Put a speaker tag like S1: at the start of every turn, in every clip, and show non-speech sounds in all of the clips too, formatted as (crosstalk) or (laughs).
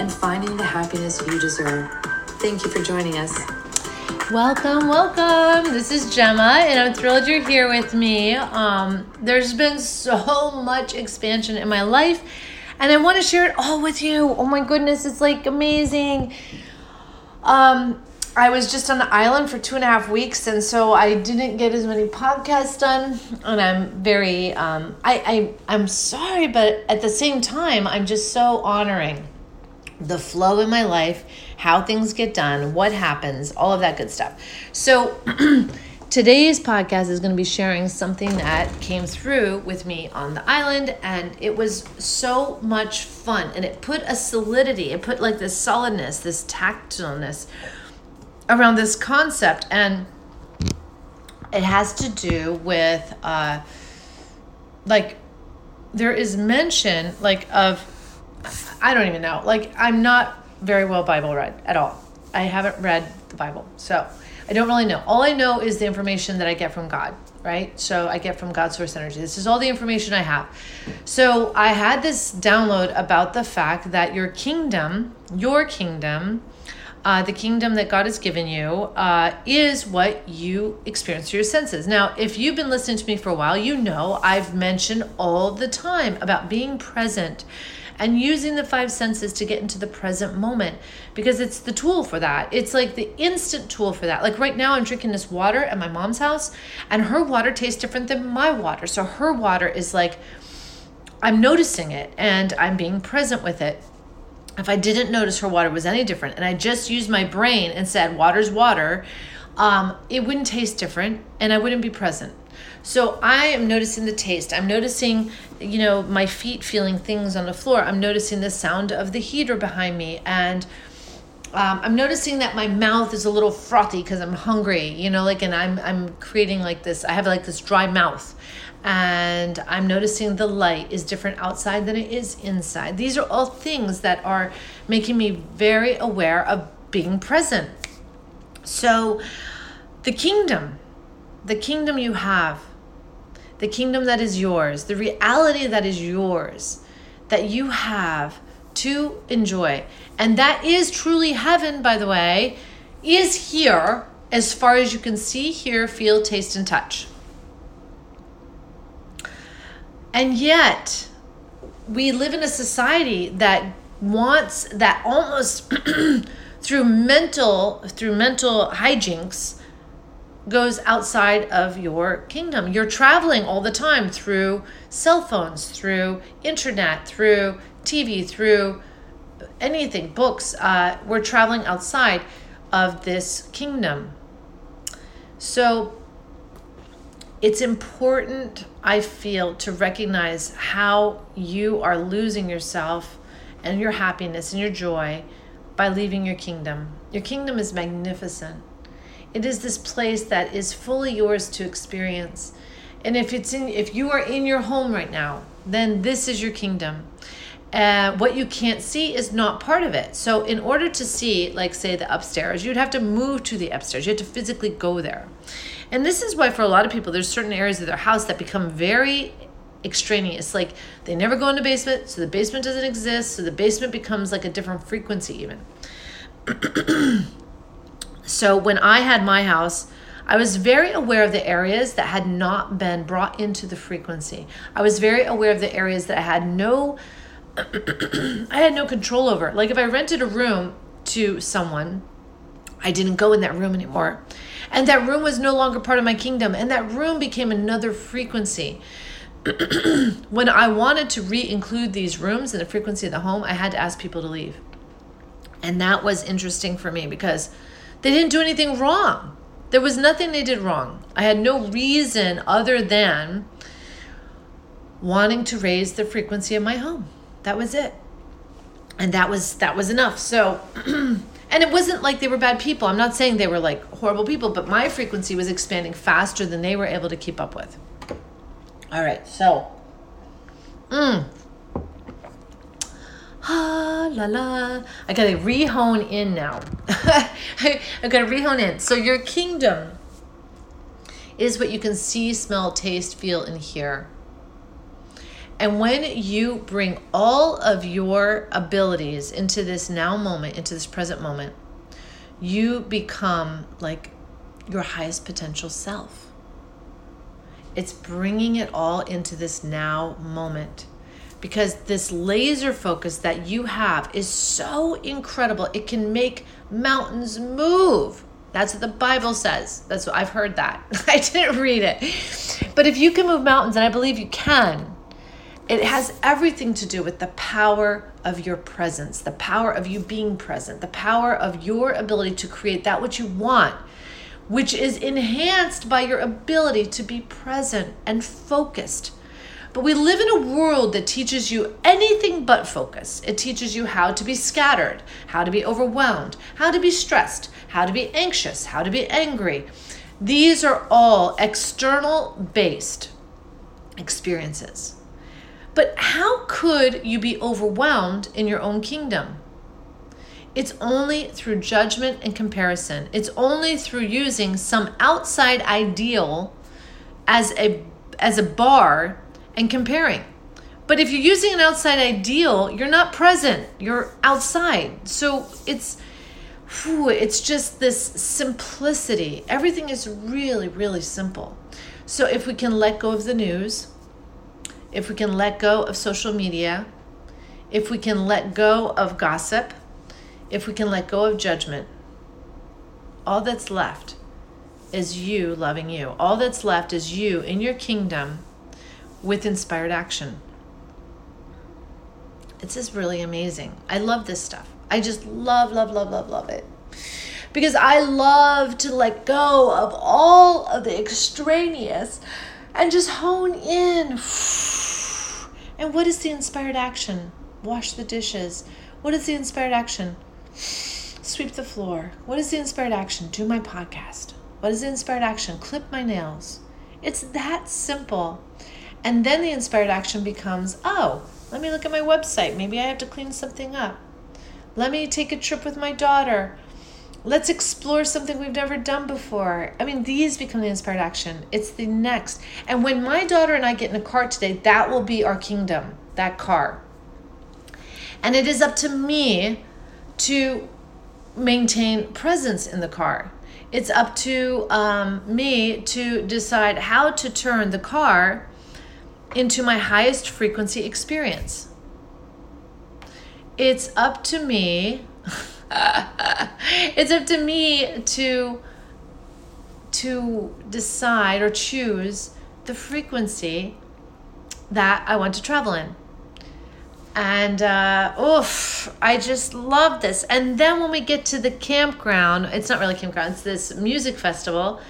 S1: and finding the happiness you deserve. Thank you for joining us.
S2: Welcome, welcome. This is Gemma, and I'm thrilled you're here with me. Um, there's been so much expansion in my life, and I want to share it all with you. Oh my goodness, it's like amazing. Um, I was just on the island for two and a half weeks, and so I didn't get as many podcasts done. And I'm very, um, I, I, I'm sorry, but at the same time, I'm just so honoring the flow in my life, how things get done, what happens, all of that good stuff. So, (clears throat) today's podcast is going to be sharing something that came through with me on the island, and it was so much fun. And it put a solidity, it put like this solidness, this tactileness around this concept. And it has to do with, uh, like, there is mention, like, of I don't even know. Like, I'm not very well Bible read at all. I haven't read the Bible. So I don't really know. All I know is the information that I get from God, right? So I get from God's source energy. This is all the information I have. So I had this download about the fact that your kingdom, your kingdom, uh, the kingdom that God has given you uh, is what you experience through your senses. Now, if you've been listening to me for a while, you know I've mentioned all the time about being present and using the five senses to get into the present moment because it's the tool for that. It's like the instant tool for that. Like right now, I'm drinking this water at my mom's house, and her water tastes different than my water. So her water is like, I'm noticing it and I'm being present with it. If I didn't notice her water was any different and I just used my brain and said, water's water, um, it wouldn't taste different and I wouldn't be present. So I am noticing the taste. I'm noticing, you know, my feet feeling things on the floor. I'm noticing the sound of the heater behind me. And um, I'm noticing that my mouth is a little frothy because I'm hungry, you know, like, and I'm, I'm creating like this, I have like this dry mouth. And I'm noticing the light is different outside than it is inside. These are all things that are making me very aware of being present. So, the kingdom, the kingdom you have, the kingdom that is yours, the reality that is yours, that you have to enjoy. And that is truly heaven, by the way, is here as far as you can see, hear, feel, taste, and touch. And yet, we live in a society that wants that almost (clears throat) through mental through mental hijinks goes outside of your kingdom. You're traveling all the time through cell phones, through internet, through TV, through anything, books. Uh, we're traveling outside of this kingdom. So it's important, I feel, to recognize how you are losing yourself and your happiness and your joy by leaving your kingdom. Your kingdom is magnificent. It is this place that is fully yours to experience. And if it's in if you are in your home right now, then this is your kingdom. Uh, what you can't see is not part of it. So, in order to see, like, say, the upstairs, you'd have to move to the upstairs. You have to physically go there. And this is why, for a lot of people, there's certain areas of their house that become very extraneous. Like, they never go in the basement, so the basement doesn't exist. So, the basement becomes like a different frequency, even. (clears throat) So when I had my house, I was very aware of the areas that had not been brought into the frequency. I was very aware of the areas that I had no (clears throat) I had no control over. Like if I rented a room to someone, I didn't go in that room anymore. And that room was no longer part of my kingdom and that room became another frequency. (clears throat) when I wanted to re-include these rooms in the frequency of the home, I had to ask people to leave. And that was interesting for me because they didn't do anything wrong. There was nothing they did wrong. I had no reason other than wanting to raise the frequency of my home. That was it. and that was that was enough. So (clears throat) and it wasn't like they were bad people. I'm not saying they were like horrible people, but my frequency was expanding faster than they were able to keep up with. All right, so mm. Ah, la la. I gotta rehone in now. (laughs) I, gotta rehone in. So your kingdom is what you can see, smell, taste, feel, and hear. And when you bring all of your abilities into this now moment, into this present moment, you become like your highest potential self. It's bringing it all into this now moment because this laser focus that you have is so incredible. It can make mountains move. That's what the Bible says. That's what I've heard that. (laughs) I didn't read it. But if you can move mountains, and I believe you can, it has everything to do with the power of your presence, the power of you being present, the power of your ability to create that which you want, which is enhanced by your ability to be present and focused. But we live in a world that teaches you anything but focus. It teaches you how to be scattered, how to be overwhelmed, how to be stressed, how to be anxious, how to be angry. These are all external based experiences. But how could you be overwhelmed in your own kingdom? It's only through judgment and comparison. It's only through using some outside ideal as a as a bar and comparing. But if you're using an outside ideal, you're not present. You're outside. So it's whew, it's just this simplicity. Everything is really really simple. So if we can let go of the news, if we can let go of social media, if we can let go of gossip, if we can let go of judgment, all that's left is you loving you. All that's left is you in your kingdom with inspired action. It's just really amazing. I love this stuff. I just love, love, love, love, love it. Because I love to let go of all of the extraneous and just hone in. And what is the inspired action? Wash the dishes. What is the inspired action? Sweep the floor. What is the inspired action? Do my podcast. What is the inspired action? Clip my nails. It's that simple. And then the inspired action becomes oh, let me look at my website. Maybe I have to clean something up. Let me take a trip with my daughter. Let's explore something we've never done before. I mean, these become the inspired action. It's the next. And when my daughter and I get in a car today, that will be our kingdom, that car. And it is up to me to maintain presence in the car. It's up to um, me to decide how to turn the car into my highest frequency experience. It's up to me (laughs) it's up to me to to decide or choose the frequency that I want to travel in. And uh, oof, I just love this. And then when we get to the campground, it's not really campground, it's this music festival.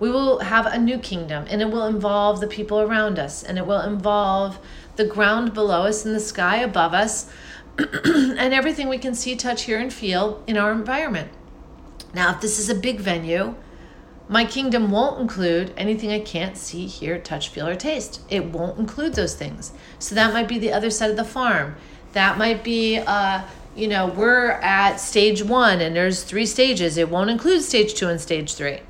S2: We will have a new kingdom, and it will involve the people around us, and it will involve the ground below us and the sky above us (clears throat) and everything we can see, touch, hear, and feel in our environment. Now, if this is a big venue, my kingdom won't include anything I can't see, hear, touch, feel, or taste. It won't include those things. So that might be the other side of the farm. That might be, uh, you know, we're at stage one and there's three stages. It won't include stage two and stage three.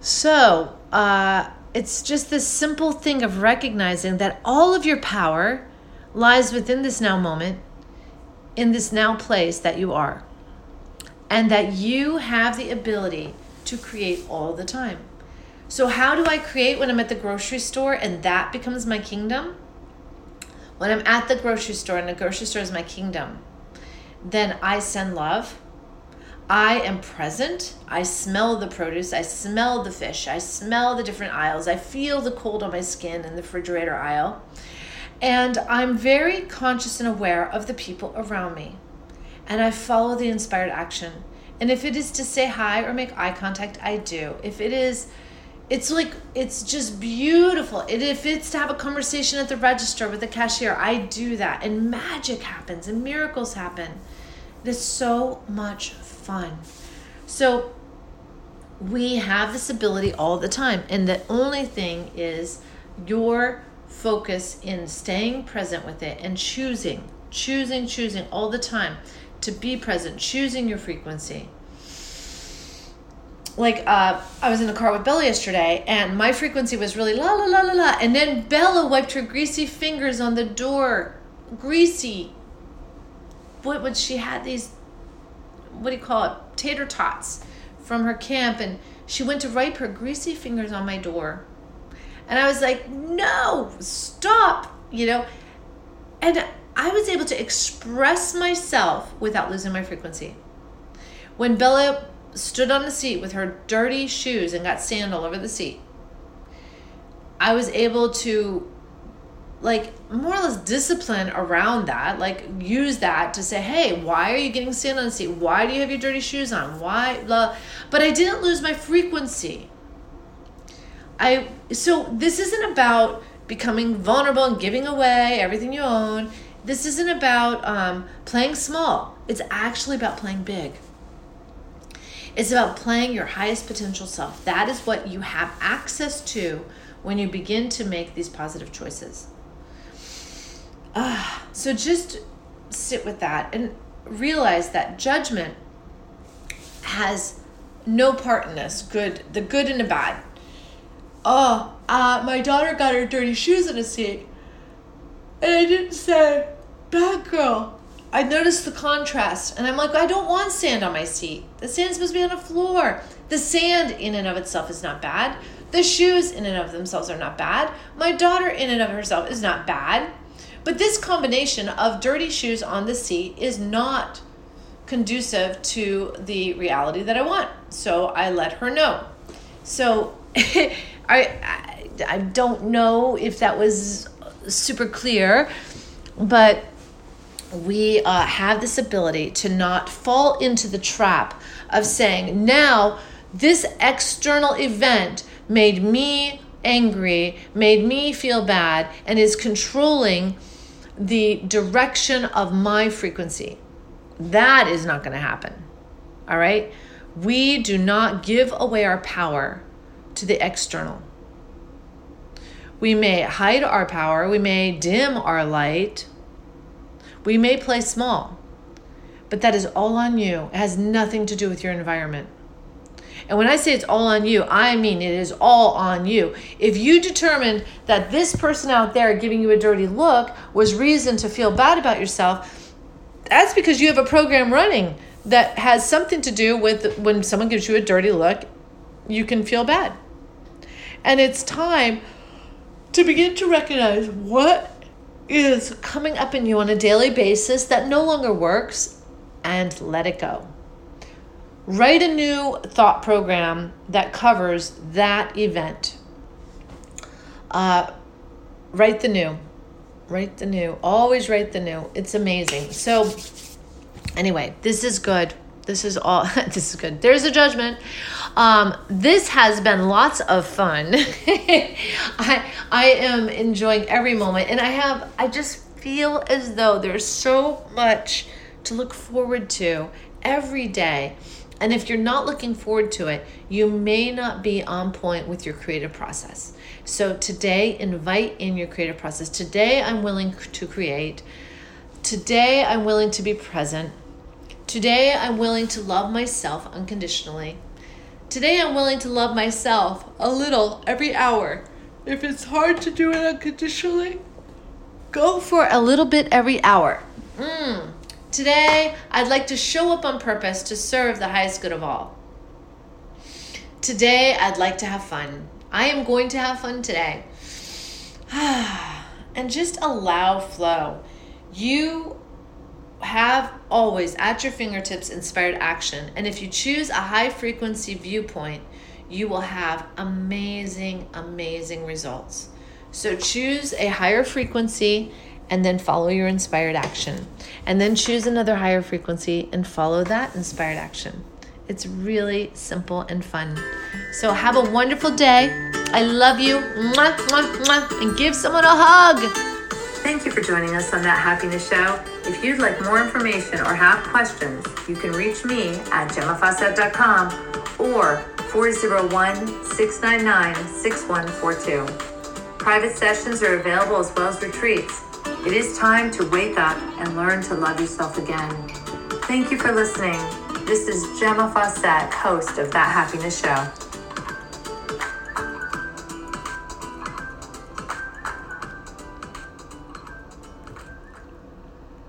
S2: So uh, it's just this simple thing of recognizing that all of your power lies within this now moment, in this now place that you are, and that you have the ability to create all the time. So, how do I create when I'm at the grocery store and that becomes my kingdom? When I'm at the grocery store and the grocery store is my kingdom, then I send love. I am present. I smell the produce. I smell the fish. I smell the different aisles. I feel the cold on my skin in the refrigerator aisle. And I'm very conscious and aware of the people around me. And I follow the inspired action. And if it is to say hi or make eye contact, I do. If it is it's like it's just beautiful. And if it's to have a conversation at the register with the cashier, I do that, and magic happens, and miracles happen. It is so much. So we have this ability all the time, and the only thing is your focus in staying present with it and choosing, choosing, choosing all the time to be present, choosing your frequency like uh, I was in the car with Bella yesterday, and my frequency was really la la la la la, and then Bella wiped her greasy fingers on the door, greasy. What would she had these? What do you call it? Tater tots from her camp, and she went to wipe her greasy fingers on my door, and I was like, no, stop, you know, and I was able to express myself without losing my frequency. When Bella stood on the seat with her dirty shoes and got sand all over the seat. I was able to like more or less discipline around that like use that to say hey why are you getting sand on the seat? Why do you have your dirty shoes on? Why blah but i didn't lose my frequency. I so this isn't about becoming vulnerable and giving away everything you own. This isn't about um, playing small. It's actually about playing big. It's about playing your highest potential self. That is what you have access to when you begin to make these positive choices. Ah, so just sit with that and realize that judgment has no part in this good the good and the bad oh uh, my daughter got her dirty shoes in a seat and i didn't say bad girl I noticed the contrast and I'm like, I don't want sand on my seat. The sand's supposed to be on the floor. The sand in and of itself is not bad. The shoes in and of themselves are not bad. My daughter in and of herself is not bad. But this combination of dirty shoes on the seat is not conducive to the reality that I want. So I let her know. So (laughs) I, I I don't know if that was super clear, but we uh, have this ability to not fall into the trap of saying, now this external event made me angry, made me feel bad, and is controlling the direction of my frequency. That is not going to happen. All right? We do not give away our power to the external. We may hide our power, we may dim our light, we may play small, but that is all on you. It has nothing to do with your environment. And when I say it's all on you, I mean it is all on you. If you determined that this person out there giving you a dirty look was reason to feel bad about yourself, that's because you have a program running that has something to do with when someone gives you a dirty look, you can feel bad. And it's time to begin to recognize what is coming up in you on a daily basis that no longer works and let it go. Write a new thought program that covers that event. Uh, write the new. Write the new. Always write the new. It's amazing. So, anyway, this is good. This is all. (laughs) this is good. There's a judgment. Um, this has been lots of fun. (laughs) I I am enjoying every moment, and I have. I just feel as though there's so much to look forward to every day. And if you're not looking forward to it, you may not be on point with your creative process. So today, invite in your creative process. Today, I'm willing to create. Today, I'm willing to be present. Today, I'm willing to love myself unconditionally. Today, I'm willing to love myself a little every hour. If it's hard to do it unconditionally, go for a little bit every hour. Mm. Today, I'd like to show up on purpose to serve the highest good of all. Today, I'd like to have fun. I am going to have fun today. (sighs) and just allow flow. You have always at your fingertips inspired action. And if you choose a high frequency viewpoint, you will have amazing, amazing results. So choose a higher frequency and then follow your inspired action. And then choose another higher frequency and follow that inspired action. It's really simple and fun. So have a wonderful day. I love you. Mwah, mwah, mwah, and give someone a hug.
S1: Thank you for joining us on That Happiness Show. If you'd like more information or have questions, you can reach me at gemmafawcett.com or 401 699 6142. Private sessions are available as well as retreats. It is time to wake up and learn to love yourself again. Thank you for listening. This is Gemma Fawcett, host of That Happiness Show.